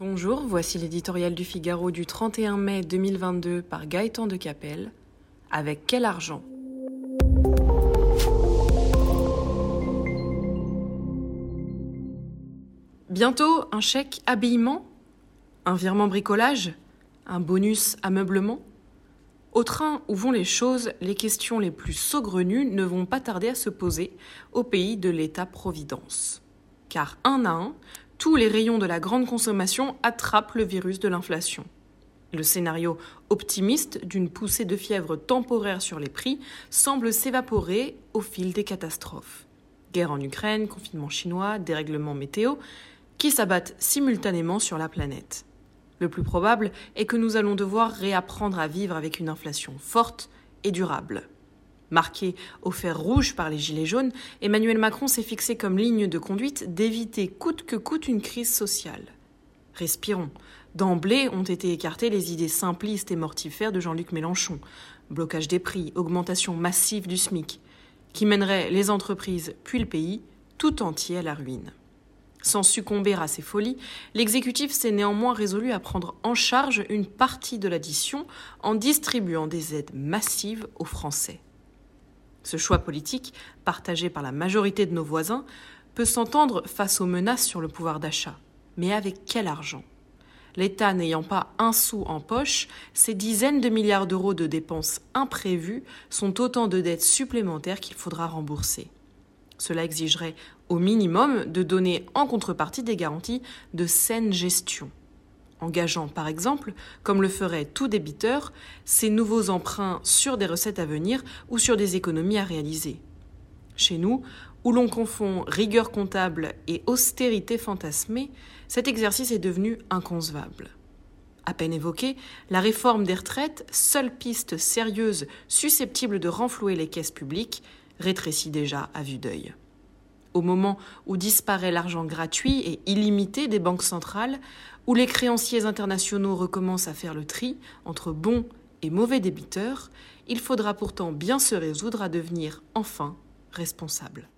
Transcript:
Bonjour, voici l'éditorial du Figaro du 31 mai 2022 par Gaëtan de Capelle. Avec quel argent? Bientôt un chèque habillement? Un virement bricolage? Un bonus ameublement? Au train où vont les choses, les questions les plus saugrenues ne vont pas tarder à se poser au pays de l'État-providence. Car un à un, tous les rayons de la grande consommation attrapent le virus de l'inflation. Le scénario optimiste d'une poussée de fièvre temporaire sur les prix semble s'évaporer au fil des catastrophes. Guerre en Ukraine, confinement chinois, dérèglement météo, qui s'abattent simultanément sur la planète. Le plus probable est que nous allons devoir réapprendre à vivre avec une inflation forte et durable. Marqué au fer rouge par les Gilets jaunes, Emmanuel Macron s'est fixé comme ligne de conduite d'éviter coûte que coûte une crise sociale. Respirons. D'emblée ont été écartées les idées simplistes et mortifères de Jean-Luc Mélenchon. Blocage des prix, augmentation massive du SMIC, qui mènerait les entreprises puis le pays tout entier à la ruine. Sans succomber à ces folies, l'exécutif s'est néanmoins résolu à prendre en charge une partie de l'addition en distribuant des aides massives aux Français. Ce choix politique, partagé par la majorité de nos voisins, peut s'entendre face aux menaces sur le pouvoir d'achat. Mais avec quel argent? L'État n'ayant pas un sou en poche, ces dizaines de milliards d'euros de dépenses imprévues sont autant de dettes supplémentaires qu'il faudra rembourser. Cela exigerait au minimum de donner en contrepartie des garanties de saine gestion engageant par exemple, comme le ferait tout débiteur, ses nouveaux emprunts sur des recettes à venir ou sur des économies à réaliser. Chez nous, où l'on confond rigueur comptable et austérité fantasmée, cet exercice est devenu inconcevable. À peine évoquée, la réforme des retraites, seule piste sérieuse susceptible de renflouer les caisses publiques, rétrécit déjà à vue d'œil. Au moment où disparaît l'argent gratuit et illimité des banques centrales, où les créanciers internationaux recommencent à faire le tri entre bons et mauvais débiteurs, il faudra pourtant bien se résoudre à devenir enfin responsables.